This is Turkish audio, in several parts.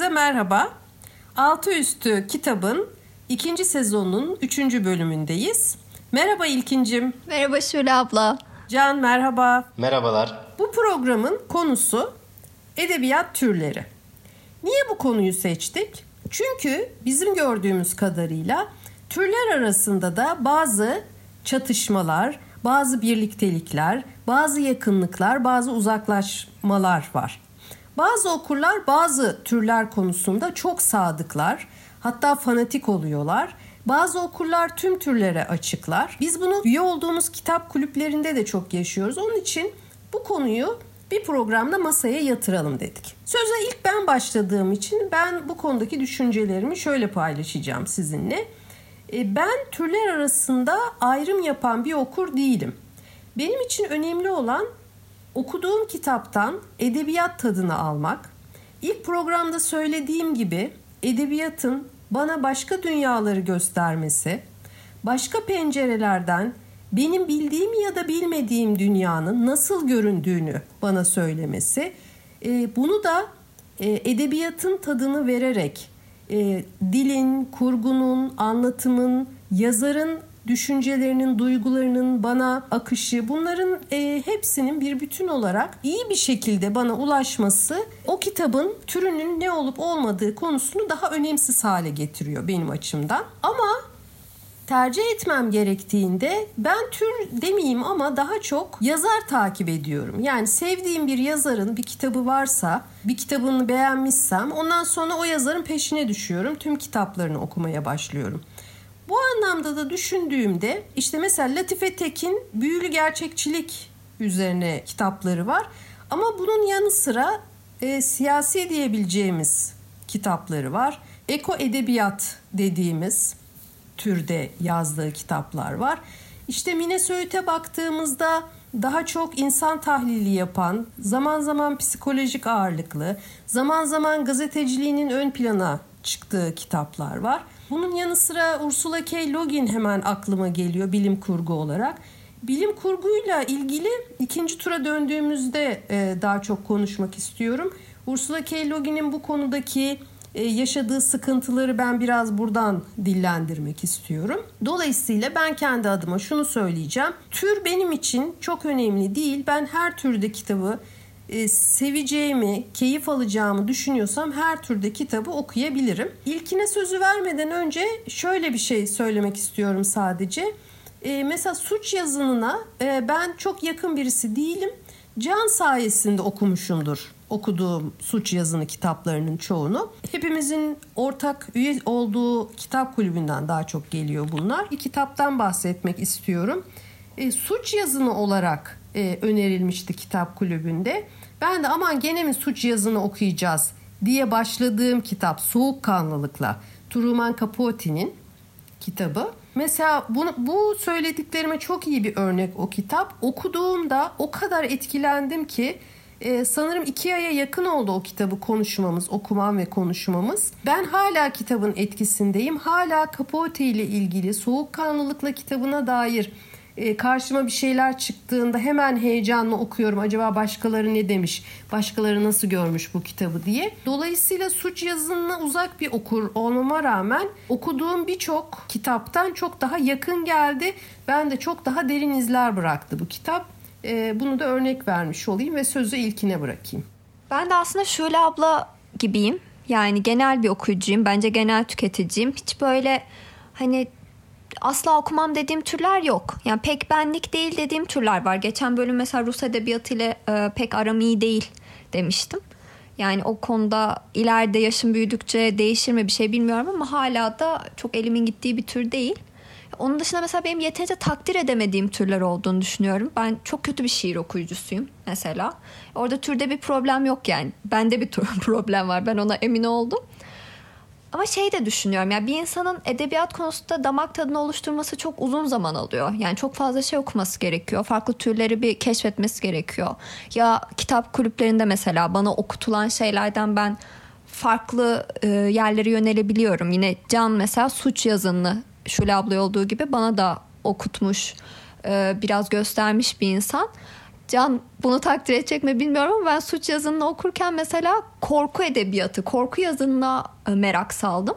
Herkese merhaba. Altı Üstü kitabın ikinci sezonun üçüncü bölümündeyiz. Merhaba İlkincim. Merhaba Şule abla. Can merhaba. Merhabalar. Bu programın konusu edebiyat türleri. Niye bu konuyu seçtik? Çünkü bizim gördüğümüz kadarıyla türler arasında da bazı çatışmalar, bazı birliktelikler, bazı yakınlıklar, bazı uzaklaşmalar var. Bazı okurlar bazı türler konusunda çok sadıklar, hatta fanatik oluyorlar. Bazı okurlar tüm türlere açıklar. Biz bunu üye olduğumuz kitap kulüplerinde de çok yaşıyoruz. Onun için bu konuyu bir programda masaya yatıralım dedik. Söze ilk ben başladığım için ben bu konudaki düşüncelerimi şöyle paylaşacağım sizinle. E, ben türler arasında ayrım yapan bir okur değilim. Benim için önemli olan okuduğum kitaptan edebiyat tadını almak. İlk programda söylediğim gibi edebiyatın bana başka dünyaları göstermesi, başka pencerelerden benim bildiğim ya da bilmediğim dünyanın nasıl göründüğünü bana söylemesi, e, bunu da e, edebiyatın tadını vererek e, dilin, kurgunun, anlatımın, yazarın düşüncelerinin, duygularının bana akışı bunların e, hepsinin bir bütün olarak iyi bir şekilde bana ulaşması o kitabın türünün ne olup olmadığı konusunu daha önemsiz hale getiriyor benim açımdan. Ama tercih etmem gerektiğinde ben tür demeyeyim ama daha çok yazar takip ediyorum. Yani sevdiğim bir yazarın bir kitabı varsa, bir kitabını beğenmişsem ondan sonra o yazarın peşine düşüyorum. Tüm kitaplarını okumaya başlıyorum. Bu anlamda da düşündüğümde işte mesela Latife Tekin büyülü gerçekçilik üzerine kitapları var. Ama bunun yanı sıra e, siyasi diyebileceğimiz kitapları var. Eko edebiyat dediğimiz türde yazdığı kitaplar var. İşte Mine Söğüt'e baktığımızda daha çok insan tahlili yapan, zaman zaman psikolojik ağırlıklı, zaman zaman gazeteciliğinin ön plana çıktığı kitaplar var. Bunun yanı sıra Ursula K. Le Guin hemen aklıma geliyor bilim kurgu olarak. Bilim kurguyla ilgili ikinci tura döndüğümüzde e, daha çok konuşmak istiyorum. Ursula K. Le Guin'in bu konudaki e, yaşadığı sıkıntıları ben biraz buradan dillendirmek istiyorum. Dolayısıyla ben kendi adıma şunu söyleyeceğim. Tür benim için çok önemli değil. Ben her türde kitabı e, seveceğimi, keyif alacağımı düşünüyorsam her türde kitabı okuyabilirim. İlkine sözü vermeden önce şöyle bir şey söylemek istiyorum sadece. E, mesela suç yazınına e, ben çok yakın birisi değilim. Can sayesinde okumuşumdur okuduğum suç yazını kitaplarının çoğunu. Hepimizin ortak üye olduğu kitap kulübünden daha çok geliyor bunlar. Bir kitaptan bahsetmek istiyorum. E, suç yazını olarak e, önerilmişti kitap kulübünde. Ben de aman gene mi suç yazını okuyacağız diye başladığım kitap Soğukkanlılıkla Truman Capote'nin kitabı. Mesela bunu, bu söylediklerime çok iyi bir örnek o kitap. Okuduğumda o kadar etkilendim ki e, sanırım iki aya yakın oldu o kitabı konuşmamız, okumam ve konuşmamız. Ben hala kitabın etkisindeyim. Hala Capote ile ilgili soğukkanlılıkla kitabına dair karşıma bir şeyler çıktığında hemen heyecanla okuyorum. Acaba başkaları ne demiş, başkaları nasıl görmüş bu kitabı diye. Dolayısıyla suç yazınına uzak bir okur olmama rağmen okuduğum birçok kitaptan çok daha yakın geldi. Ben de çok daha derin izler bıraktı bu kitap. E, bunu da örnek vermiş olayım ve sözü ilkine bırakayım. Ben de aslında şöyle abla gibiyim. Yani genel bir okuyucuyum. Bence genel tüketiciyim. Hiç böyle hani asla okumam dediğim türler yok. Yani pek benlik değil dediğim türler var. Geçen bölüm mesela Rus edebiyatı ile e, pek aram iyi değil demiştim. Yani o konuda ileride yaşım büyüdükçe değişir mi bir şey bilmiyorum ama hala da çok elimin gittiği bir tür değil. Onun dışında mesela benim yeterince takdir edemediğim türler olduğunu düşünüyorum. Ben çok kötü bir şiir okuyucusuyum mesela. Orada türde bir problem yok yani. Bende bir problem var. Ben ona emin oldum. Ama şey de düşünüyorum yani bir insanın edebiyat konusunda damak tadını oluşturması çok uzun zaman alıyor. Yani çok fazla şey okuması gerekiyor. Farklı türleri bir keşfetmesi gerekiyor. Ya kitap kulüplerinde mesela bana okutulan şeylerden ben farklı e, yerlere yönelebiliyorum. Yine Can mesela suç yazını Şule abla olduğu gibi bana da okutmuş, e, biraz göstermiş bir insan. Can bunu takdir edecek mi bilmiyorum ama ben suç yazınını okurken mesela korku edebiyatı, korku yazınına e, merak saldım.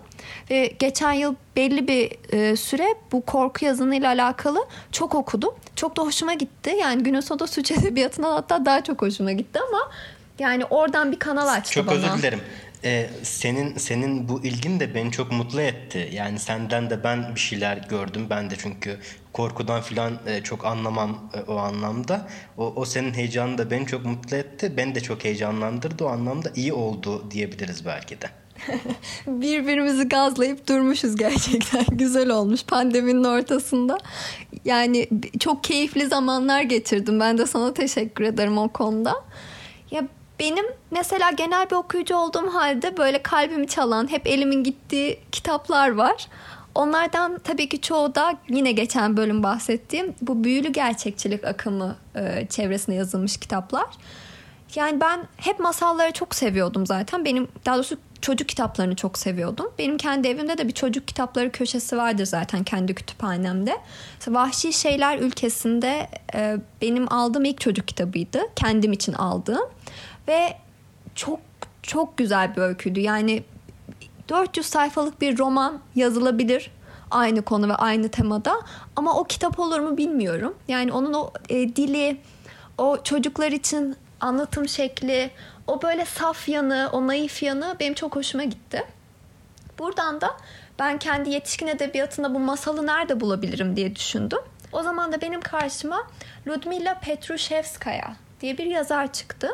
Ve geçen yıl belli bir e, süre bu korku yazınıyla alakalı çok okudum. Çok da hoşuma gitti. Yani günün sonunda suç edebiyatından hatta daha çok hoşuma gitti ama yani oradan bir kanal açtı çok bana. Çok özür dilerim. Ee, senin senin bu ilgin de beni çok mutlu etti. Yani senden de ben bir şeyler gördüm. Ben de çünkü korkudan filan e, çok anlamam e, o anlamda. O, o senin heyecanın da beni çok mutlu etti. Beni de çok heyecanlandırdı. O anlamda iyi oldu diyebiliriz belki de. Birbirimizi gazlayıp durmuşuz gerçekten. Güzel olmuş pandeminin ortasında. Yani çok keyifli zamanlar geçirdim. Ben de sana teşekkür ederim o konuda. Ya benim mesela genel bir okuyucu olduğum halde böyle kalbimi çalan, hep elimin gittiği kitaplar var. Onlardan tabii ki çoğu da yine geçen bölüm bahsettiğim bu büyülü gerçekçilik akımı e, çevresinde yazılmış kitaplar. Yani ben hep masalları çok seviyordum zaten. Benim daha doğrusu çocuk kitaplarını çok seviyordum. Benim kendi evimde de bir çocuk kitapları köşesi vardır zaten kendi kütüphanemde. Vahşi Şeyler ülkesinde e, benim aldığım ilk çocuk kitabıydı. Kendim için aldığım. Ve çok çok güzel bir öyküydü. Yani 400 sayfalık bir roman yazılabilir aynı konu ve aynı temada ama o kitap olur mu bilmiyorum. Yani onun o e, dili, o çocuklar için anlatım şekli, o böyle saf yanı, o naif yanı benim çok hoşuma gitti. Buradan da ben kendi yetişkin edebiyatında bu masalı nerede bulabilirim diye düşündüm. O zaman da benim karşıma Ludmila Petrushevskaya diye bir yazar çıktı.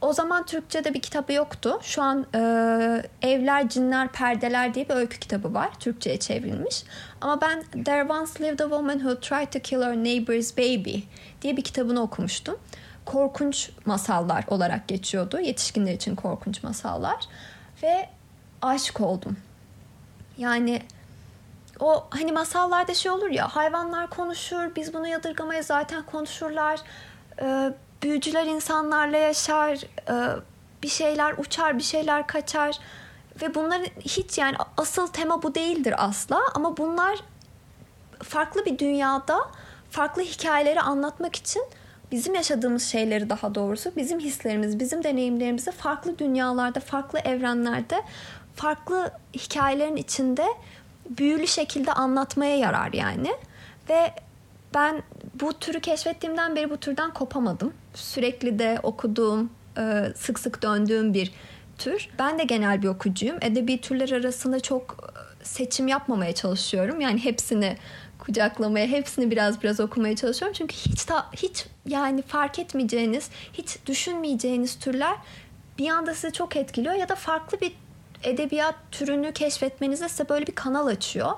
O zaman Türkçe'de bir kitabı yoktu. Şu an e, Evler, Cinler, Perdeler diye bir öykü kitabı var. Türkçe'ye çevrilmiş. Ama ben There Once Lived a Woman Who Tried to Kill Her Neighbor's Baby diye bir kitabını okumuştum. Korkunç masallar olarak geçiyordu. Yetişkinler için korkunç masallar. Ve aşık oldum. Yani o hani masallarda şey olur ya hayvanlar konuşur biz bunu yadırgamayız zaten konuşurlar. Ee, büyücüler insanlarla yaşar, e, bir şeyler uçar, bir şeyler kaçar ve bunların hiç yani asıl tema bu değildir asla ama bunlar farklı bir dünyada farklı hikayeleri anlatmak için bizim yaşadığımız şeyleri daha doğrusu bizim hislerimiz, bizim deneyimlerimizi farklı dünyalarda, farklı evrenlerde, farklı hikayelerin içinde büyülü şekilde anlatmaya yarar yani. Ve ben bu türü keşfettiğimden beri bu türden kopamadım. Sürekli de okuduğum, e, sık sık döndüğüm bir tür. Ben de genel bir okuyucuyum. Edebi türler arasında çok e, seçim yapmamaya çalışıyorum. Yani hepsini kucaklamaya, hepsini biraz biraz okumaya çalışıyorum. Çünkü hiç ta, hiç yani fark etmeyeceğiniz, hiç düşünmeyeceğiniz türler bir anda sizi çok etkiliyor ya da farklı bir edebiyat türünü keşfetmenize size böyle bir kanal açıyor.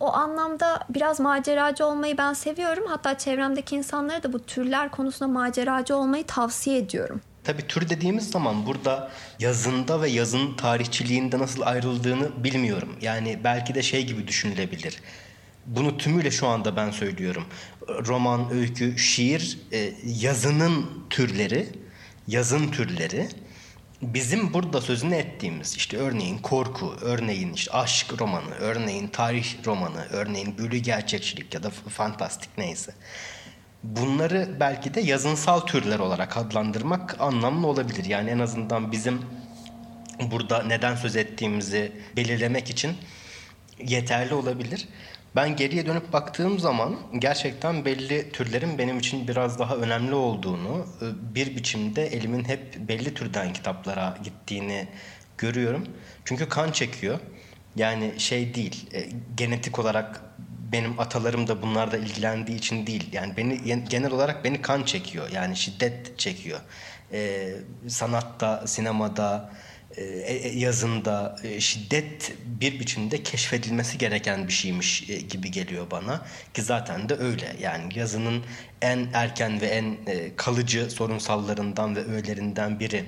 O anlamda biraz maceracı olmayı ben seviyorum. Hatta çevremdeki insanlara da bu türler konusunda maceracı olmayı tavsiye ediyorum. Tabii tür dediğimiz zaman burada yazında ve yazın tarihçiliğinde nasıl ayrıldığını bilmiyorum. Yani belki de şey gibi düşünülebilir. Bunu tümüyle şu anda ben söylüyorum. Roman, öykü, şiir e, yazının türleri, yazın türleri bizim burada sözünü ettiğimiz işte örneğin korku, örneğin işte aşk romanı, örneğin tarih romanı, örneğin büyülü gerçekçilik ya da fantastik neyse. Bunları belki de yazınsal türler olarak adlandırmak anlamlı olabilir. Yani en azından bizim burada neden söz ettiğimizi belirlemek için yeterli olabilir. Ben geriye dönüp baktığım zaman gerçekten belli türlerin benim için biraz daha önemli olduğunu, e, bir biçimde elimin hep belli türden kitaplara gittiğini görüyorum. Çünkü kan çekiyor. Yani şey değil, e, genetik olarak benim atalarım da bunlarda ilgilendiği için değil. Yani beni genel olarak beni kan çekiyor. Yani şiddet çekiyor. Ee, sanatta, sinemada, yazında e, şiddet bir biçimde keşfedilmesi gereken bir şeymiş gibi geliyor bana ki zaten de öyle yani yazının en erken ve en kalıcı sorunsallarından ve öğelerinden biri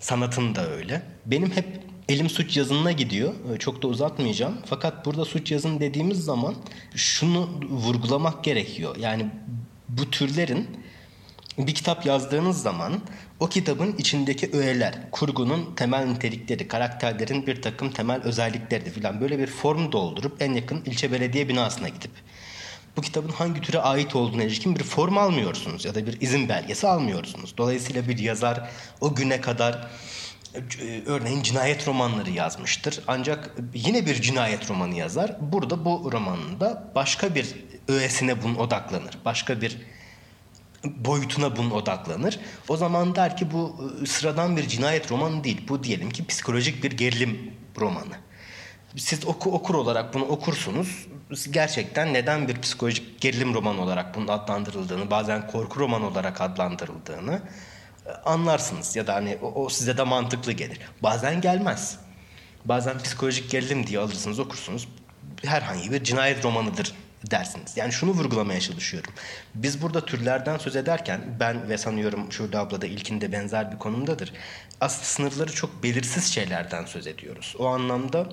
sanatın da öyle. Benim hep elim suç yazınına gidiyor. Çok da uzatmayacağım. Fakat burada suç yazın dediğimiz zaman şunu vurgulamak gerekiyor. Yani bu türlerin bir kitap yazdığınız zaman o kitabın içindeki öğeler, kurgunun temel nitelikleri, karakterlerin bir takım temel özellikleri filan böyle bir form doldurup en yakın ilçe belediye binasına gidip bu kitabın hangi türe ait olduğuna ilişkin bir form almıyorsunuz ya da bir izin belgesi almıyorsunuz. Dolayısıyla bir yazar o güne kadar e, örneğin cinayet romanları yazmıştır. Ancak yine bir cinayet romanı yazar. Burada bu romanında başka bir öğesine bunun odaklanır. Başka bir boyutuna bunun odaklanır. O zaman der ki bu e, sıradan bir cinayet romanı değil. Bu diyelim ki psikolojik bir gerilim romanı. Siz oku, okur olarak bunu okursunuz. Gerçekten neden bir psikolojik gerilim romanı olarak bunun adlandırıldığını, bazen korku romanı olarak adlandırıldığını e, anlarsınız. Ya da hani o, o size de mantıklı gelir. Bazen gelmez. Bazen psikolojik gerilim diye alırsınız okursunuz. Herhangi bir cinayet romanıdır dersiniz. Yani şunu vurgulamaya çalışıyorum. Biz burada türlerden söz ederken ben ve sanıyorum Şurda abla da ilkinde benzer bir konumdadır. Aslında sınırları çok belirsiz şeylerden söz ediyoruz. O anlamda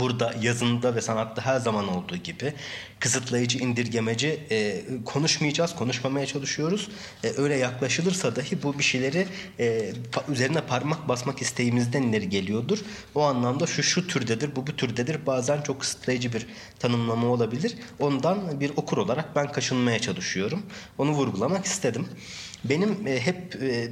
burada yazında ve sanatta her zaman olduğu gibi kısıtlayıcı, indirgemeci e, konuşmayacağız, konuşmamaya çalışıyoruz. E, öyle yaklaşılırsa dahi bu bir şeyleri e, üzerine parmak basmak isteğimizden ileri geliyordur. O anlamda şu şu türdedir, bu bu türdedir. Bazen çok kısıtlayıcı bir tanımlama olabilir. Ondan bir okur olarak ben kaçınmaya çalışıyorum. Onu vurgulamak istedim. Benim e, hep e,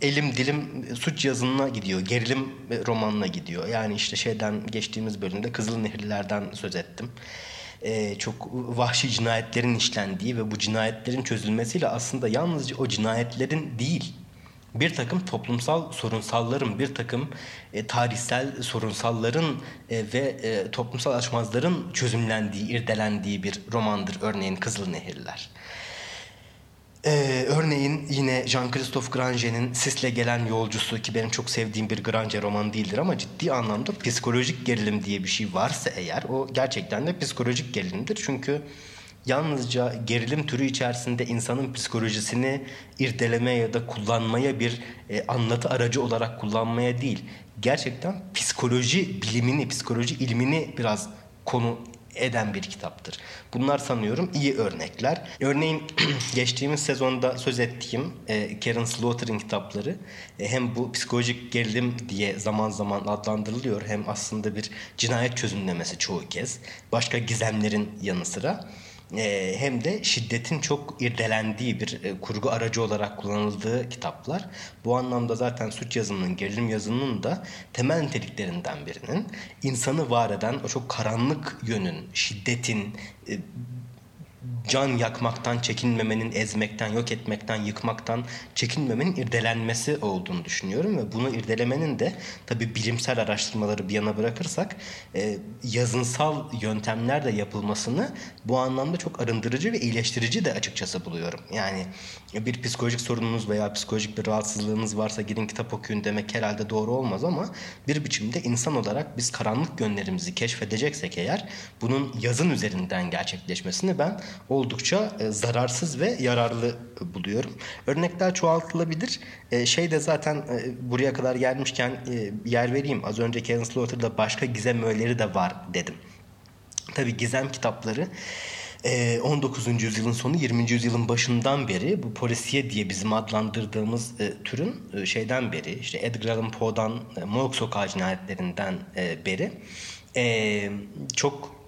elim dilim suç yazınına gidiyor, gerilim romanına gidiyor. Yani işte şeyden geçtiğimiz bölümde Kızıl Nehirlilerden söz ettim. E, çok vahşi cinayetlerin işlendiği ve bu cinayetlerin çözülmesiyle aslında yalnızca o cinayetlerin değil, bir takım toplumsal sorunsalların, bir takım e, tarihsel sorunsalların e, ve e, toplumsal açmazların çözümlendiği, irdelendiği bir romandır örneğin Kızıl Nehirler. Ee, örneğin yine Jean-Christophe Granger'in Sis'le Gelen Yolcusu ki benim çok sevdiğim bir Granger romanı değildir ama ciddi anlamda psikolojik gerilim diye bir şey varsa eğer o gerçekten de psikolojik gerilimdir. Çünkü yalnızca gerilim türü içerisinde insanın psikolojisini irdelemeye ya da kullanmaya bir e, anlatı aracı olarak kullanmaya değil, gerçekten psikoloji bilimini, psikoloji ilmini biraz konu eden bir kitaptır. Bunlar sanıyorum iyi örnekler. Örneğin geçtiğimiz sezonda söz ettiğim e, Karen Slaughter'ın kitapları e, hem bu psikolojik gerilim diye zaman zaman adlandırılıyor hem aslında bir cinayet çözümlemesi çoğu kez. Başka gizemlerin yanı sıra e, hem de şiddetin çok irdelendiği bir e, kurgu aracı olarak kullanıldığı kitaplar. Bu anlamda zaten suç yazımının, gerilim yazımının da temel niteliklerinden birinin insanı var eden o çok karanlık yönün, şiddetin, e, can yakmaktan çekinmemenin, ezmekten, yok etmekten, yıkmaktan çekinmemenin irdelenmesi olduğunu düşünüyorum ve bunu irdelemenin de tabi bilimsel araştırmaları bir yana bırakırsak e, yazınsal yöntemlerle yapılmasını bu anlamda çok arındırıcı ve iyileştirici de açıkçası buluyorum. Yani bir psikolojik sorununuz veya psikolojik bir rahatsızlığınız varsa gidin kitap okuyun demek herhalde doğru olmaz ama bir biçimde insan olarak biz karanlık yönlerimizi keşfedeceksek eğer bunun yazın üzerinden gerçekleşmesini ben oldukça e, zararsız ve yararlı buluyorum. Örnekler çoğaltılabilir. E, şey de zaten e, buraya kadar gelmişken e, yer vereyim. Az önce Karen Slaughter'da başka gizem öğeleri de var dedim. Tabii gizem kitapları 19. E, yüzyılın sonu 20. yüzyılın başından beri bu polisiye diye bizim adlandırdığımız e, türün e, şeyden beri işte Edgar Allan Poe'dan e, Morg Sokağı cinayetlerinden e, beri e, çok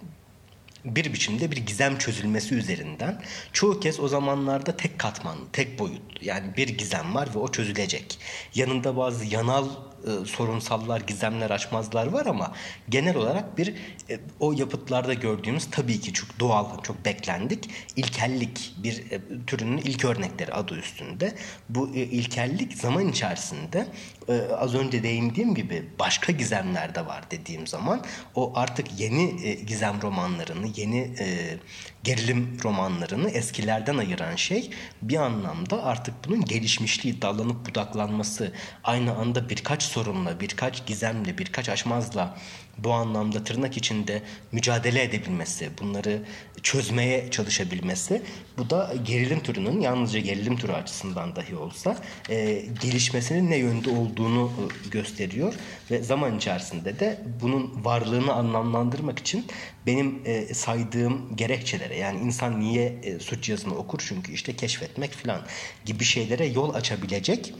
bir biçimde bir gizem çözülmesi üzerinden çoğu kez o zamanlarda tek katmanlı, tek boyutlu. Yani bir gizem var ve o çözülecek. Yanında bazı yanal e, sorunsallar, gizemler, açmazlar var ama genel olarak bir e, o yapıtlarda gördüğümüz tabii ki çok doğal, çok beklendik ilkellik bir e, türünün ilk örnekleri adı üstünde. Bu e, ilkellik zaman içerisinde e, az önce değindiğim gibi başka gizemler de var dediğim zaman o artık yeni e, gizem romanlarını, yeni e, gerilim romanlarını eskilerden ayıran şey bir anlamda artık bunun gelişmişliği, dallanıp budaklanması, aynı anda birkaç sorunla, birkaç gizemle, birkaç aşmazla bu anlamda tırnak içinde mücadele edebilmesi, bunları çözmeye çalışabilmesi bu da gerilim türünün yalnızca gerilim türü açısından dahi olsa e, gelişmesinin ne yönde olduğunu e, gösteriyor ve zaman içerisinde de bunun varlığını anlamlandırmak için benim e, saydığım gerekçelere yani insan niye e, suç yazını okur çünkü işte keşfetmek falan gibi şeylere yol açabilecek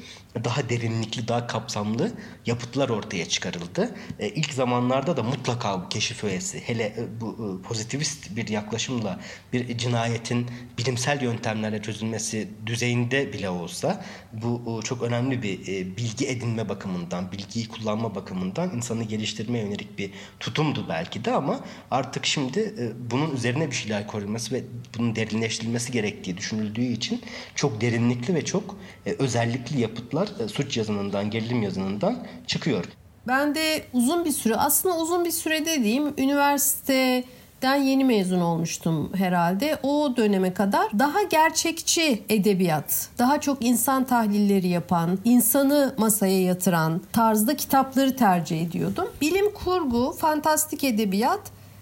daha derinlikli daha kapsamlı yapıtlar ortaya çıkarıldı. E, ilk zamanlar romanlarda da mutlaka bu keşif öğesi hele e, bu e, pozitivist bir yaklaşımla bir cinayetin bilimsel yöntemlerle çözülmesi düzeyinde bile olsa bu çok önemli bir bilgi edinme bakımından, bilgiyi kullanma bakımından insanı geliştirmeye yönelik bir tutumdu belki de ama artık şimdi bunun üzerine bir şeyler koyulması ve bunun derinleştirilmesi gerektiği düşünüldüğü için çok derinlikli ve çok özellikli yapıtlar suç yazınından, gerilim yazınından çıkıyor. Ben de uzun bir süre aslında uzun bir süre dediğim üniversiteden yeni mezun olmuştum herhalde. O döneme kadar daha gerçekçi edebiyat, daha çok insan tahlilleri yapan, insanı masaya yatıran tarzda kitapları tercih ediyordum. Bilim kurgu, fantastik edebiyat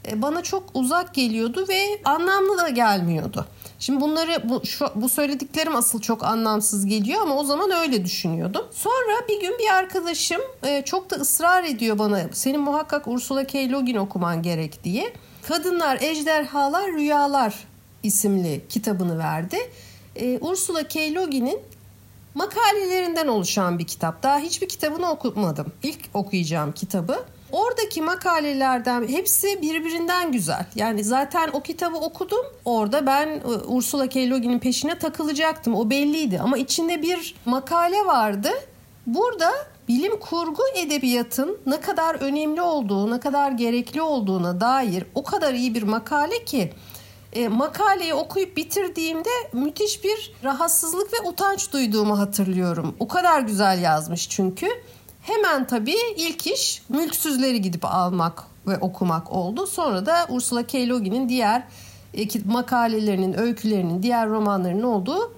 e, bana çok uzak geliyordu ve anlamlı da gelmiyordu. Şimdi bunları bu, şu, bu söylediklerim asıl çok anlamsız geliyor ama o zaman öyle düşünüyordum. Sonra bir gün bir arkadaşım e, çok da ısrar ediyor bana senin muhakkak Ursula K. Le Guin okuman gerek diye. Kadınlar, Ejderhalar, Rüyalar isimli kitabını verdi. E, Ursula K. Le Guin'in makalelerinden oluşan bir kitap. Daha hiçbir kitabını okumadım. İlk okuyacağım kitabı. Oradaki makalelerden hepsi birbirinden güzel. Yani zaten o kitabı okudum. Orada ben e, Ursula K. Le peşine takılacaktım. O belliydi ama içinde bir makale vardı. Burada bilim kurgu edebiyatın ne kadar önemli olduğu, ne kadar gerekli olduğuna dair o kadar iyi bir makale ki e, makaleyi okuyup bitirdiğimde müthiş bir rahatsızlık ve utanç duyduğumu hatırlıyorum. O kadar güzel yazmış çünkü. Hemen tabii ilk iş mülksüzleri gidip almak ve okumak oldu. Sonra da Ursula K. Le Guin'in diğer e, makalelerinin, öykülerinin, diğer romanlarının olduğu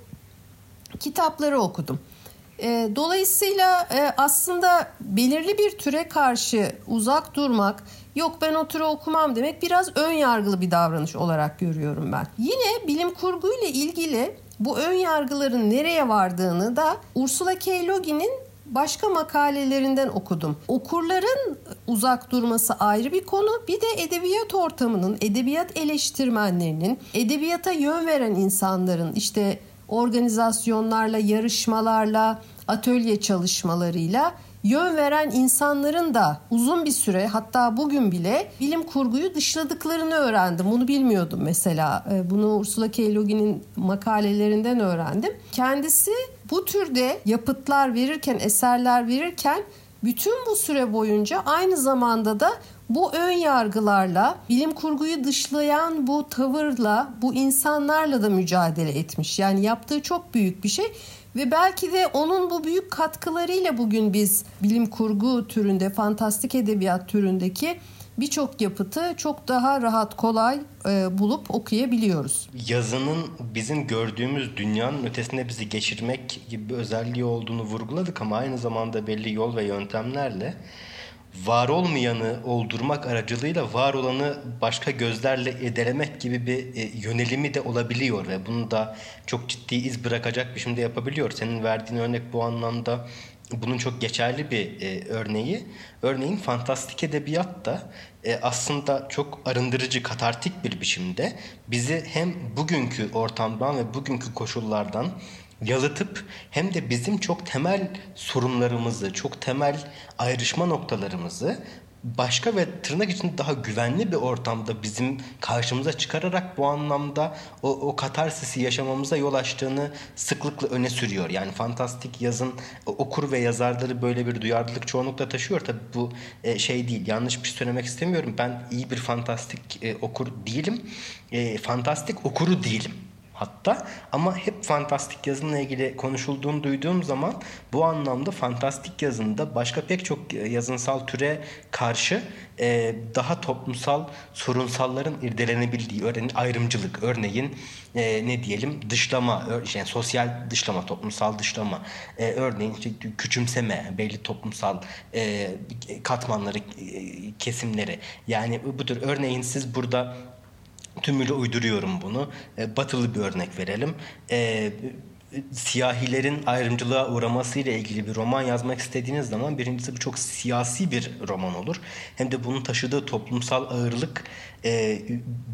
kitapları okudum. E, dolayısıyla e, aslında belirli bir türe karşı uzak durmak, yok ben o türü okumam demek biraz ön yargılı bir davranış olarak görüyorum ben. Yine bilim kurgu ile ilgili bu ön yargıların nereye vardığını da Ursula K. Le Guin'in başka makalelerinden okudum. Okurların uzak durması ayrı bir konu. Bir de edebiyat ortamının, edebiyat eleştirmenlerinin, edebiyata yön veren insanların işte organizasyonlarla, yarışmalarla, atölye çalışmalarıyla yön veren insanların da uzun bir süre hatta bugün bile bilim kurguyu dışladıklarını öğrendim. Bunu bilmiyordum mesela. Ee, bunu Ursula K. Le Guin'in makalelerinden öğrendim. Kendisi bu türde yapıtlar verirken, eserler verirken bütün bu süre boyunca aynı zamanda da bu ön yargılarla, bilim kurguyu dışlayan bu tavırla, bu insanlarla da mücadele etmiş. Yani yaptığı çok büyük bir şey ve belki de onun bu büyük katkılarıyla bugün biz bilim kurgu türünde, fantastik edebiyat türündeki birçok yapıtı çok daha rahat, kolay e, bulup okuyabiliyoruz. Yazının bizim gördüğümüz dünyanın ötesine bizi geçirmek gibi bir özelliği olduğunu vurguladık ama aynı zamanda belli yol ve yöntemlerle var olmayanı oldurmak aracılığıyla var olanı başka gözlerle edelemek gibi bir e, yönelimi de olabiliyor ve bunu da çok ciddi iz bırakacak bir biçimde yapabiliyor. Senin verdiğin örnek bu anlamda bunun çok geçerli bir e, örneği. Örneğin fantastik edebiyat da e, aslında çok arındırıcı, katartik bir biçimde bizi hem bugünkü ortamdan ve bugünkü koşullardan yalıtıp hem de bizim çok temel sorunlarımızı, çok temel ayrışma noktalarımızı başka ve tırnak için daha güvenli bir ortamda bizim karşımıza çıkararak bu anlamda o, o katarsisi yaşamamıza yol açtığını sıklıkla öne sürüyor. Yani fantastik yazın okur ve yazarları böyle bir duyarlılık çoğunlukla taşıyor. Tabii bu e, şey değil yanlış bir şey söylemek istemiyorum. Ben iyi bir fantastik e, okur değilim. E, fantastik okuru değilim hatta. Ama hep fantastik yazınla ilgili konuşulduğunu duyduğum zaman bu anlamda fantastik yazında başka pek çok yazınsal türe karşı e, daha toplumsal sorunsalların irdelenebildiği örneğin ayrımcılık örneğin e, ne diyelim dışlama yani sosyal dışlama toplumsal dışlama e, örneğin işte küçümseme belli toplumsal e, katmanları e, kesimleri. Yani bu tür örneğin siz burada tümüyle uyduruyorum bunu. E, batılı bir örnek verelim. E, siyahilerin ayrımcılığa uğraması ile ilgili bir roman yazmak istediğiniz zaman birincisi bu çok siyasi bir roman olur. Hem de bunun taşıdığı toplumsal ağırlık e,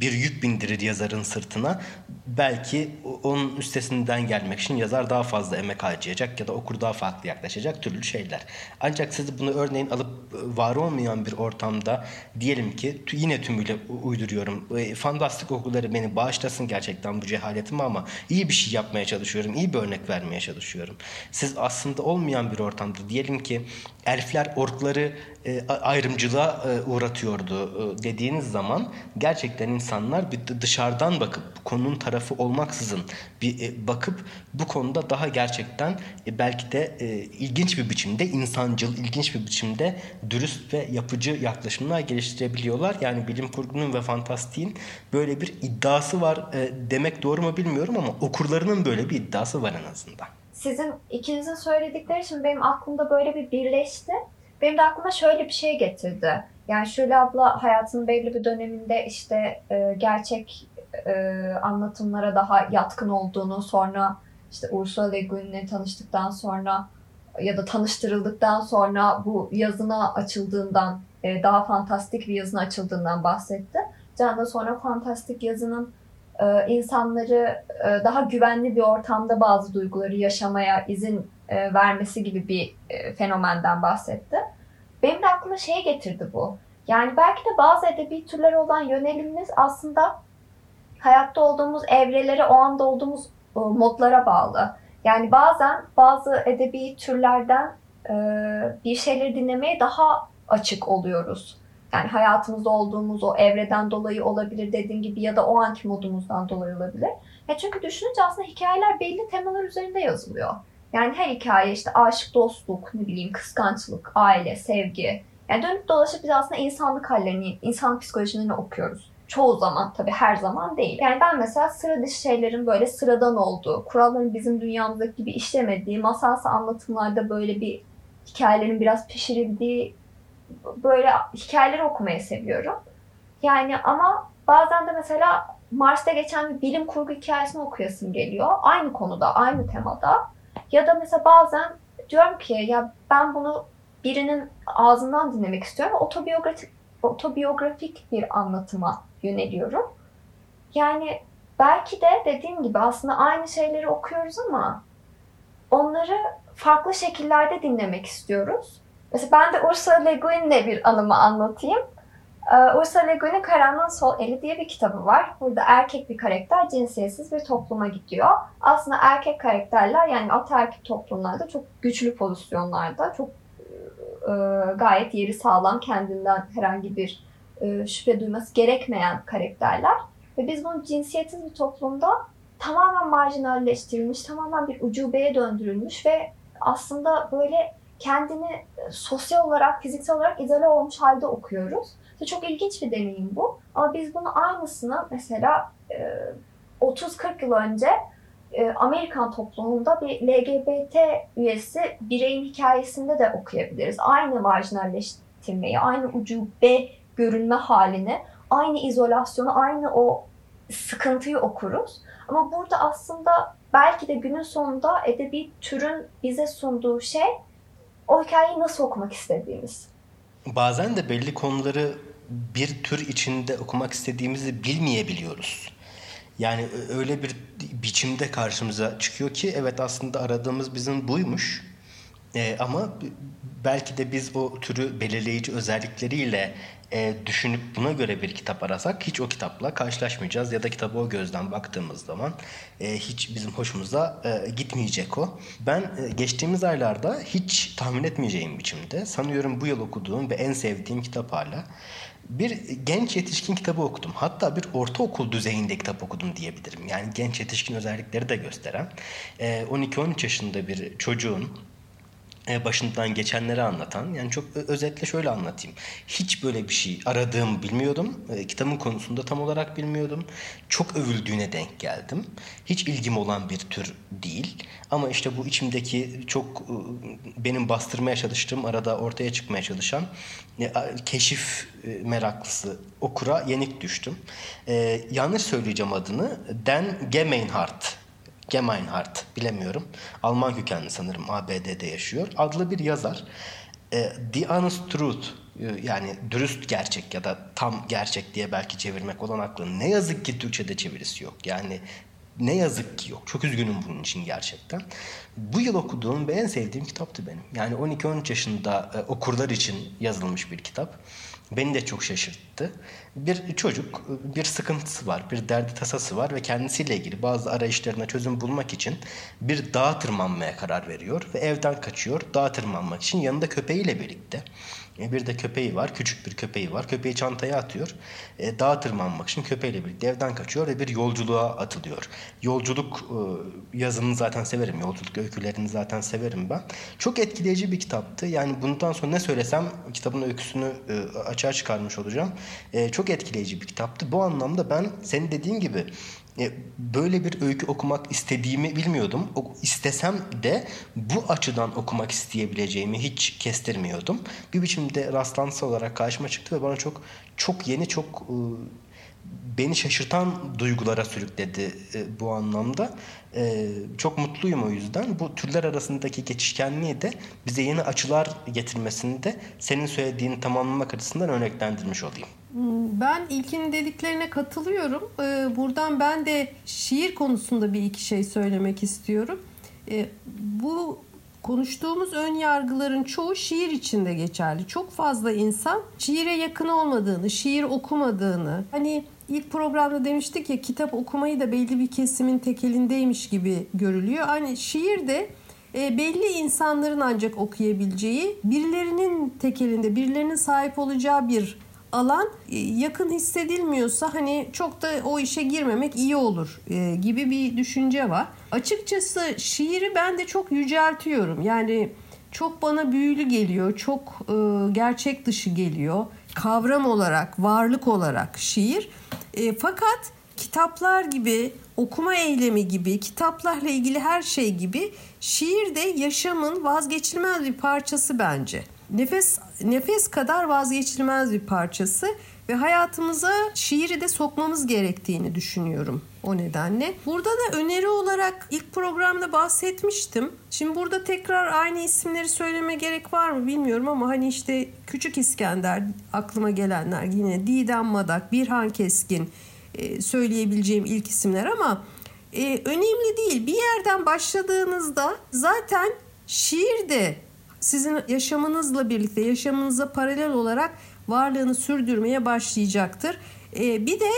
bir yük bindirir yazarın sırtına. Belki onun üstesinden gelmek için yazar daha fazla emek harcayacak ya da okur daha farklı yaklaşacak türlü şeyler. Ancak siz bunu örneğin alıp e, var olmayan bir ortamda diyelim ki yine tümüyle uyduruyorum. E, fantastik okulları beni bağışlasın gerçekten bu cehaletimi ama iyi bir şey yapmaya çalışıyorum. iyi bir örnek vermeye çalışıyorum. Siz aslında olmayan bir ortamda diyelim ki elfler orkları ayrımcılığa e, uğratıyordu e, dediğiniz zaman gerçekten insanlar bir dışarıdan bakıp konunun tarafı olmaksızın bir e, bakıp bu konuda daha gerçekten e, belki de e, ilginç bir biçimde insancıl, ilginç bir biçimde dürüst ve yapıcı yaklaşımlar geliştirebiliyorlar. Yani bilim kurgunun ve fantastiğin böyle bir iddiası var e, demek doğru mu bilmiyorum ama okurlarının böyle bir iddiası var en azından sizin ikinizin söyledikleri için benim aklımda böyle bir birleşti. Benim de aklıma şöyle bir şey getirdi. Yani Şule abla hayatının belli bir döneminde işte e, gerçek e, anlatımlara daha yatkın olduğunu sonra işte Ursula Le Guin'le tanıştıktan sonra ya da tanıştırıldıktan sonra bu yazına açıldığından e, daha fantastik bir yazına açıldığından bahsetti. Can da sonra fantastik yazının e, insanları e, daha güvenli bir ortamda bazı duyguları yaşamaya izin e, vermesi gibi bir fenomenden bahsetti. Benim de aklıma şey getirdi bu. Yani belki de bazı edebi türlere olan yönelimimiz aslında hayatta olduğumuz evrelere, o anda olduğumuz modlara bağlı. Yani bazen bazı edebi türlerden bir şeyleri dinlemeye daha açık oluyoruz. Yani hayatımızda olduğumuz o evreden dolayı olabilir dediğim gibi ya da o anki modumuzdan dolayı olabilir. Ya çünkü düşününce aslında hikayeler belli temalar üzerinde yazılıyor. Yani her hikaye işte aşık, dostluk, ne bileyim kıskançlık, aile, sevgi. Yani dönüp dolaşıp biz aslında insanlık hallerini, insan psikolojisini okuyoruz. Çoğu zaman tabii her zaman değil. Yani ben mesela sıra dışı şeylerin böyle sıradan olduğu, kuralların bizim dünyamızdaki gibi işlemediği, masalsı anlatımlarda böyle bir hikayelerin biraz pişirildiği böyle hikayeleri okumayı seviyorum. Yani ama bazen de mesela Mars'ta geçen bir bilim kurgu hikayesini okuyasım geliyor. Aynı konuda, aynı temada. Ya da mesela bazen diyorum ki ya ben bunu birinin ağzından dinlemek istiyorum. Otobiyografik, otobiyografik bir anlatıma yöneliyorum. Yani belki de dediğim gibi aslında aynı şeyleri okuyoruz ama onları farklı şekillerde dinlemek istiyoruz. Mesela ben de Ursula Le Guin'le bir anımı anlatayım. Ee, Ursula Le Guin'in Karanlığın Sol Eli diye bir kitabı var. Burada erkek bir karakter cinsiyetsiz bir topluma gidiyor. Aslında erkek karakterler yani ataerkil toplumlarda çok güçlü pozisyonlarda, çok e, gayet yeri sağlam, kendinden herhangi bir e, şüphe duyması gerekmeyen karakterler. Ve biz bunu cinsiyetsiz bir toplumda tamamen marjinalleştirilmiş, tamamen bir ucubeye döndürülmüş ve aslında böyle kendini e, sosyal olarak, fiziksel olarak izole olmuş halde okuyoruz. Çok ilginç bir deneyim bu. Ama biz bunu aynısını mesela 30-40 e, yıl önce e, Amerikan toplumunda bir LGBT üyesi bireyin hikayesinde de okuyabiliriz. Aynı marjinalleştirmeyi, aynı ucube görünme halini, aynı izolasyonu, aynı o sıkıntıyı okuruz. Ama burada aslında belki de günün sonunda edebi türün bize sunduğu şey o hikayeyi nasıl okumak istediğimiz. Bazen de belli konuları bir tür içinde okumak istediğimizi bilmeyebiliyoruz. Yani öyle bir biçimde karşımıza çıkıyor ki evet aslında aradığımız bizim buymuş. Ee, ama belki de biz o türü belirleyici özellikleriyle e, düşünüp buna göre bir kitap arasak hiç o kitapla karşılaşmayacağız ya da kitabı o gözden baktığımız zaman e, hiç bizim hoşumuza e, gitmeyecek o. Ben e, geçtiğimiz aylarda hiç tahmin etmeyeceğim biçimde sanıyorum bu yıl okuduğum ve en sevdiğim kitap hala bir genç yetişkin kitabı okudum. Hatta bir ortaokul düzeyinde kitap okudum diyebilirim. Yani genç yetişkin özellikleri de gösteren 12-13 yaşında bir çocuğun e, başından geçenleri anlatan yani çok özetle şöyle anlatayım. Hiç böyle bir şey aradığımı bilmiyordum. E, kitabın konusunda tam olarak bilmiyordum. Çok övüldüğüne denk geldim. Hiç ilgim olan bir tür değil. Ama işte bu içimdeki çok e, benim bastırmaya çalıştığım arada ortaya çıkmaya çalışan keşif meraklısı okura yenik düştüm. yanlış söyleyeceğim adını. Dan Gemeinhardt Gemeinhardt bilemiyorum. Alman kökenli sanırım ABD'de yaşıyor. Adlı bir yazar. The Honest Truth e, yani dürüst gerçek ya da tam gerçek diye belki çevirmek olan aklın ne yazık ki Türkçe'de çevirisi yok. Yani ne yazık ki yok. Çok üzgünüm bunun için gerçekten. Bu yıl okuduğum ve en sevdiğim kitaptı benim. Yani 12-13 yaşında e, okurlar için yazılmış bir kitap. Beni de çok şaşırttı. Bir çocuk bir sıkıntısı var, bir derdi tasası var ve kendisiyle ilgili bazı arayışlarına çözüm bulmak için bir dağa tırmanmaya karar veriyor ve evden kaçıyor dağa tırmanmak için yanında köpeğiyle birlikte. E, bir de köpeği var, küçük bir köpeği var. Köpeği çantaya atıyor. E, dağa tırmanmak için köpeğiyle birlikte evden kaçıyor ve bir yolculuğa atılıyor. Yolculuk e, yazını zaten severim. Yolculuk öykülerini zaten severim ben. Çok etkileyici bir kitaptı. Yani bundan sonra ne söylesem kitabın öyküsünü e, açığa çıkarmış olacağım. E, çok etkileyici bir kitaptı. Bu anlamda ben senin dediğin gibi böyle bir öykü okumak istediğimi bilmiyordum. O, istesem de bu açıdan okumak isteyebileceğimi hiç kestirmiyordum. Bir biçimde rastlantısı olarak karşıma çıktı ve bana çok çok yeni, çok e, beni şaşırtan duygulara sürükledi e, bu anlamda. E, çok mutluyum o yüzden. Bu türler arasındaki geçişkenliği de bize yeni açılar getirmesinde senin söylediğini tamamlamak açısından örneklendirmiş olayım. Ben ilkinin dediklerine katılıyorum. Ee, buradan ben de şiir konusunda bir iki şey söylemek istiyorum. Ee, bu konuştuğumuz ön yargıların çoğu şiir içinde geçerli. Çok fazla insan şiire yakın olmadığını, şiir okumadığını, hani ilk programda demiştik ya kitap okumayı da belli bir kesimin tekelindeymiş gibi görülüyor. Hani şiir de e, belli insanların ancak okuyabileceği, birilerinin tekelinde, birilerinin sahip olacağı bir alan e, yakın hissedilmiyorsa hani çok da o işe girmemek iyi olur e, gibi bir düşünce var. Açıkçası şiiri ben de çok yüceltiyorum. Yani çok bana büyülü geliyor, çok e, gerçek dışı geliyor. Kavram olarak, varlık olarak şiir. E, fakat kitaplar gibi, okuma eylemi gibi, kitaplarla ilgili her şey gibi şiir de yaşamın vazgeçilmez bir parçası bence. Nefes nefes kadar vazgeçilmez bir parçası ve hayatımıza şiiri de sokmamız gerektiğini düşünüyorum o nedenle. Burada da öneri olarak ilk programda bahsetmiştim. Şimdi burada tekrar aynı isimleri söyleme gerek var mı bilmiyorum ama hani işte Küçük İskender aklıma gelenler yine Didem Madak, Birhan Keskin e, söyleyebileceğim ilk isimler ama e, önemli değil. Bir yerden başladığınızda zaten şiir de sizin yaşamınızla birlikte yaşamınıza paralel olarak varlığını sürdürmeye başlayacaktır. Ee, bir de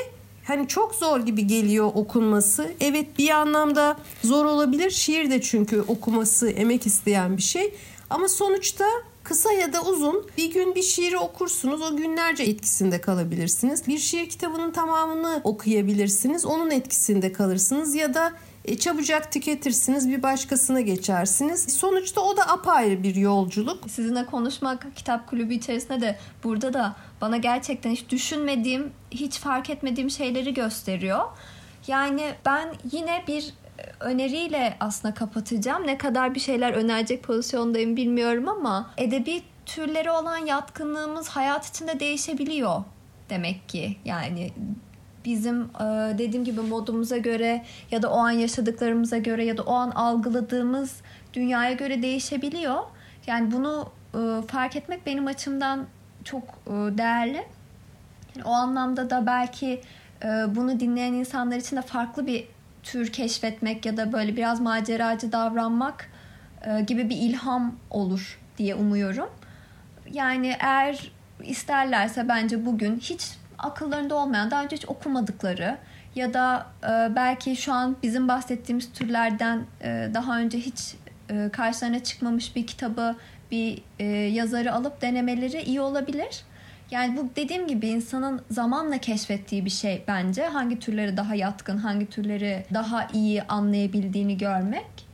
hani çok zor gibi geliyor okunması. Evet bir anlamda zor olabilir. Şiir de çünkü okuması emek isteyen bir şey. Ama sonuçta kısa ya da uzun bir gün bir şiiri okursunuz. O günlerce etkisinde kalabilirsiniz. Bir şiir kitabının tamamını okuyabilirsiniz. Onun etkisinde kalırsınız ya da e, çabucak tüketirsiniz bir başkasına geçersiniz. Sonuçta o da apayrı bir yolculuk. Sizinle konuşmak kitap kulübü içerisinde de burada da bana gerçekten hiç düşünmediğim, hiç fark etmediğim şeyleri gösteriyor. Yani ben yine bir e, öneriyle aslında kapatacağım. Ne kadar bir şeyler önerecek pozisyondayım bilmiyorum ama edebi türleri olan yatkınlığımız hayat içinde değişebiliyor demek ki. Yani bizim e, dediğim gibi modumuza göre ya da o an yaşadıklarımıza göre ya da o an algıladığımız dünyaya göre değişebiliyor. Yani bunu e, fark etmek benim açımdan çok e, değerli. O anlamda da belki bunu dinleyen insanlar için de farklı bir tür keşfetmek ya da böyle biraz maceracı davranmak gibi bir ilham olur diye umuyorum. Yani eğer isterlerse bence bugün hiç akıllarında olmayan, daha önce hiç okumadıkları ya da e, belki şu an bizim bahsettiğimiz türlerden e, daha önce hiç e, karşılarına çıkmamış bir kitabı, bir e, yazarı alıp denemeleri iyi olabilir. Yani bu dediğim gibi insanın zamanla keşfettiği bir şey bence. Hangi türleri daha yatkın, hangi türleri daha iyi anlayabildiğini görmek.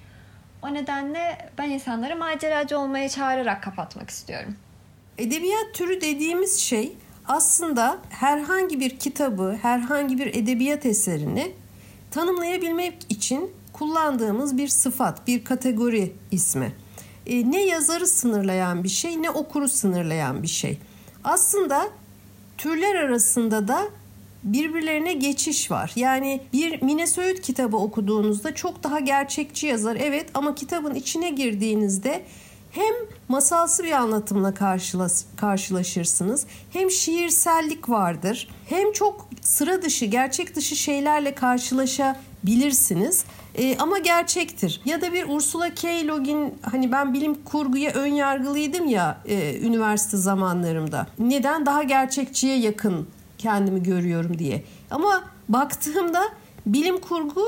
O nedenle ben insanları maceracı olmaya çağırarak kapatmak istiyorum. Edebiyat türü dediğimiz şey aslında herhangi bir kitabı, herhangi bir edebiyat eserini tanımlayabilmek için kullandığımız bir sıfat, bir kategori ismi. E, ne yazarı sınırlayan bir şey, ne okuru sınırlayan bir şey. Aslında türler arasında da birbirlerine geçiş var. Yani bir Mine kitabı okuduğunuzda çok daha gerçekçi yazar evet ama kitabın içine girdiğinizde hem masalsı bir anlatımla karşılaş, karşılaşırsınız hem şiirsellik vardır hem çok sıra dışı gerçek dışı şeylerle karşılaşabilirsiniz e, ama gerçektir. Ya da bir Ursula K. Le hani ben bilim kurguya ön yargılıydım ya e, üniversite zamanlarımda. Neden daha gerçekçiye yakın kendimi görüyorum diye. Ama baktığımda bilim kurgu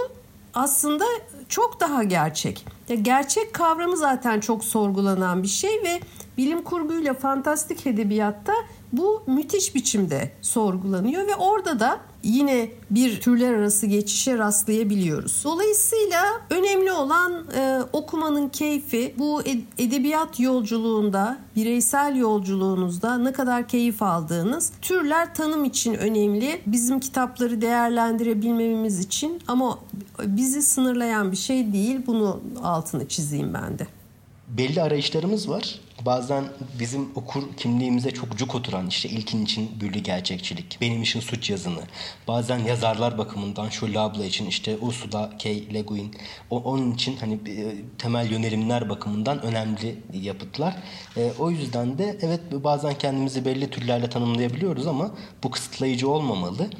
aslında çok daha gerçek. Ya gerçek kavramı zaten çok sorgulanan bir şey ve bilim kurguyla fantastik edebiyatta bu müthiş biçimde sorgulanıyor ve orada da yine bir türler arası geçişe rastlayabiliyoruz. Dolayısıyla önemli olan e, okumanın keyfi. Bu edebiyat yolculuğunda, bireysel yolculuğunuzda ne kadar keyif aldığınız. Türler tanım için önemli. Bizim kitapları değerlendirebilmemiz için ama bizi sınırlayan bir şey değil. Bunu altını çizeyim ben de belli arayışlarımız var. Bazen bizim okur kimliğimize çok cuk oturan işte ilkin için büllü gerçekçilik, benim için suç yazını, bazen yazarlar bakımından şu Labla için işte Ursula K. Le Guin, o, onun için hani e, temel yönelimler bakımından önemli yapıtlar. E, o yüzden de evet bazen kendimizi belli türlerle tanımlayabiliyoruz ama bu kısıtlayıcı olmamalı.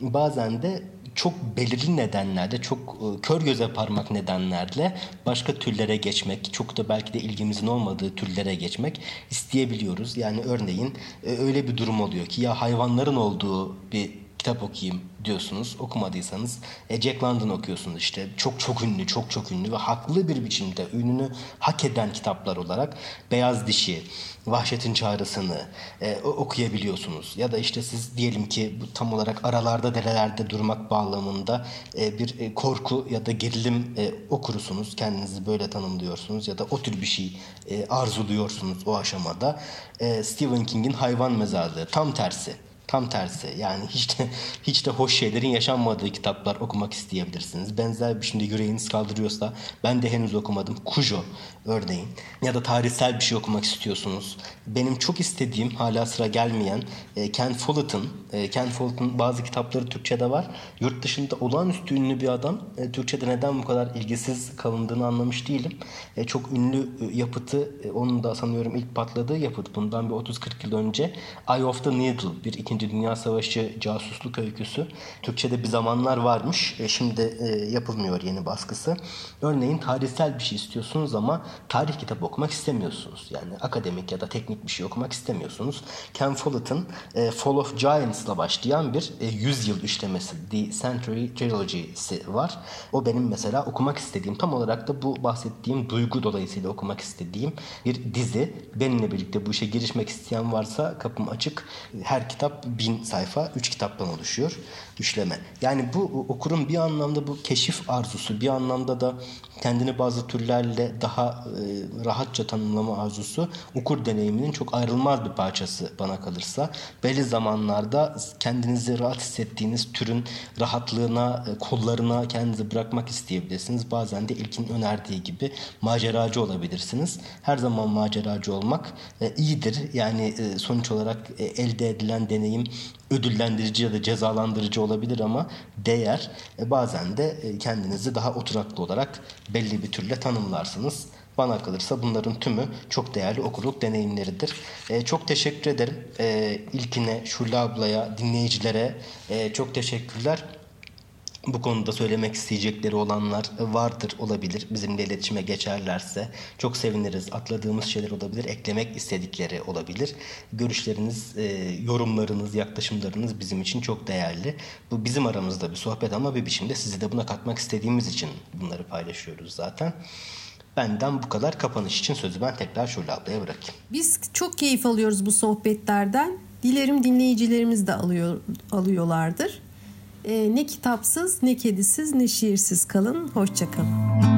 Bazen de çok belirli nedenlerle, çok e, kör göze parmak nedenlerle başka türlere geçmek, çok da belki de ilgimizin olmadığı türlere geçmek isteyebiliyoruz. Yani örneğin e, öyle bir durum oluyor ki ya hayvanların olduğu bir kitap okuyayım diyorsunuz. Okumadıysanız e, Jack London okuyorsunuz işte. Çok çok ünlü, çok çok ünlü ve haklı bir biçimde ününü hak eden kitaplar olarak Beyaz Dişi, Vahşetin Çağrısını e, okuyabiliyorsunuz. Ya da işte siz diyelim ki bu tam olarak aralarda derelerde durmak bağlamında e, bir e, korku ya da gerilim e, okurusunuz. Kendinizi böyle tanımlıyorsunuz ya da o tür bir şey e, arzuluyorsunuz o aşamada. E, Stephen King'in Hayvan Mezarlığı tam tersi Tam tersi yani hiç de, hiç de hoş şeylerin yaşanmadığı kitaplar okumak isteyebilirsiniz. Benzer bir şimdi yüreğiniz kaldırıyorsa ben de henüz okumadım. Kujo örneğin ya da tarihsel bir şey okumak istiyorsunuz. Benim çok istediğim hala sıra gelmeyen e, Ken Follett'ın e, Ken Follett'ın bazı kitapları Türkçe'de var. Yurt dışında olağanüstü ünlü bir adam. E, Türkçe'de neden bu kadar ilgisiz kalındığını anlamış değilim. Çok ünlü yapıtı onun da sanıyorum ilk patladığı yapıt bundan bir 30-40 yıl önce Eye of the Needle bir İkinci Dünya Savaşı casusluk öyküsü. Türkçe'de bir zamanlar varmış. E, şimdi e, yapılmıyor yeni baskısı. Örneğin tarihsel bir şey istiyorsunuz ama tarih kitabı okumak istemiyorsunuz. Yani akademik ya da teknik bir şey okumak istemiyorsunuz. Ken Follett'ın e, Fall of Giants'la başlayan bir e, 100 yıl üçlemesi The Century Trilogy'si var. O benim mesela okumak istediğim tam olarak da bu bahsettiğim duygu dolayısıyla okumak istediğim bir dizi. Benimle birlikte bu işe girişmek isteyen varsa kapım açık. Her kitap bin sayfa, üç kitaptan oluşuyor üçleme. Yani bu okurun bir anlamda bu keşif arzusu, bir anlamda da kendini bazı türlerle daha e, rahatça tanımlama arzusu okur deneyiminin çok ayrılmaz bir parçası bana kalırsa. Belli zamanlarda kendinizi rahat hissettiğiniz türün rahatlığına, e, kollarına kendinizi bırakmak isteyebilirsiniz. Bazen de ilkin önerdiği gibi maceracı olabilirsiniz. Her zaman maceracı olmak e, iyidir. Yani e, sonuç olarak e, elde edilen deneyim ödüllendirici ya da cezalandırıcı olabilir ama değer e, bazen de e, kendinizi daha oturaklı olarak belli bir türle tanımlarsınız. Bana kalırsa bunların tümü çok değerli okuluk deneyimleridir. E, çok teşekkür ederim. E, ilkine, Şule ablaya, dinleyicilere e, çok teşekkürler bu konuda söylemek isteyecekleri olanlar vardır olabilir. Bizimle iletişime geçerlerse çok seviniriz. Atladığımız şeyler olabilir, eklemek istedikleri olabilir. Görüşleriniz, e, yorumlarınız, yaklaşımlarınız bizim için çok değerli. Bu bizim aramızda bir sohbet ama bir biçimde sizi de buna katmak istediğimiz için bunları paylaşıyoruz zaten. Benden bu kadar kapanış için sözü ben tekrar Şule ablaya bırakayım. Biz çok keyif alıyoruz bu sohbetlerden. Dilerim dinleyicilerimiz de alıyor, alıyorlardır. E, ne kitapsız, ne kedisiz, ne şiirsiz kalın. Hoşçakalın.